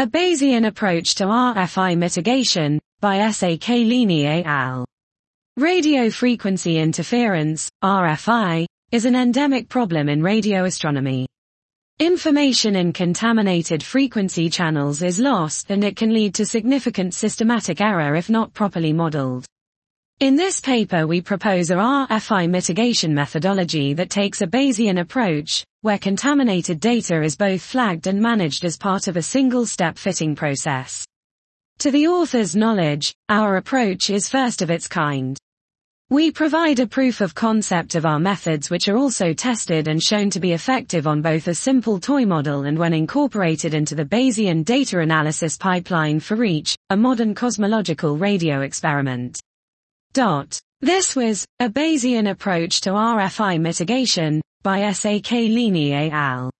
A Bayesian Approach to RFI Mitigation, by S.A.K. Leeney et al. Radio frequency interference, RFI, is an endemic problem in radio astronomy. Information in contaminated frequency channels is lost and it can lead to significant systematic error if not properly modeled. In this paper we propose a RFI mitigation methodology that takes a Bayesian approach, where contaminated data is both flagged and managed as part of a single-step fitting process. To the author's knowledge, our approach is first of its kind. We provide a proof of concept of our methods which are also tested and shown to be effective on both a simple toy model and when incorporated into the Bayesian data analysis pipeline for REACH, a modern cosmological radio experiment. Dot. This was, a Bayesian approach to RFI mitigation, by S.A.K. Leeney et al.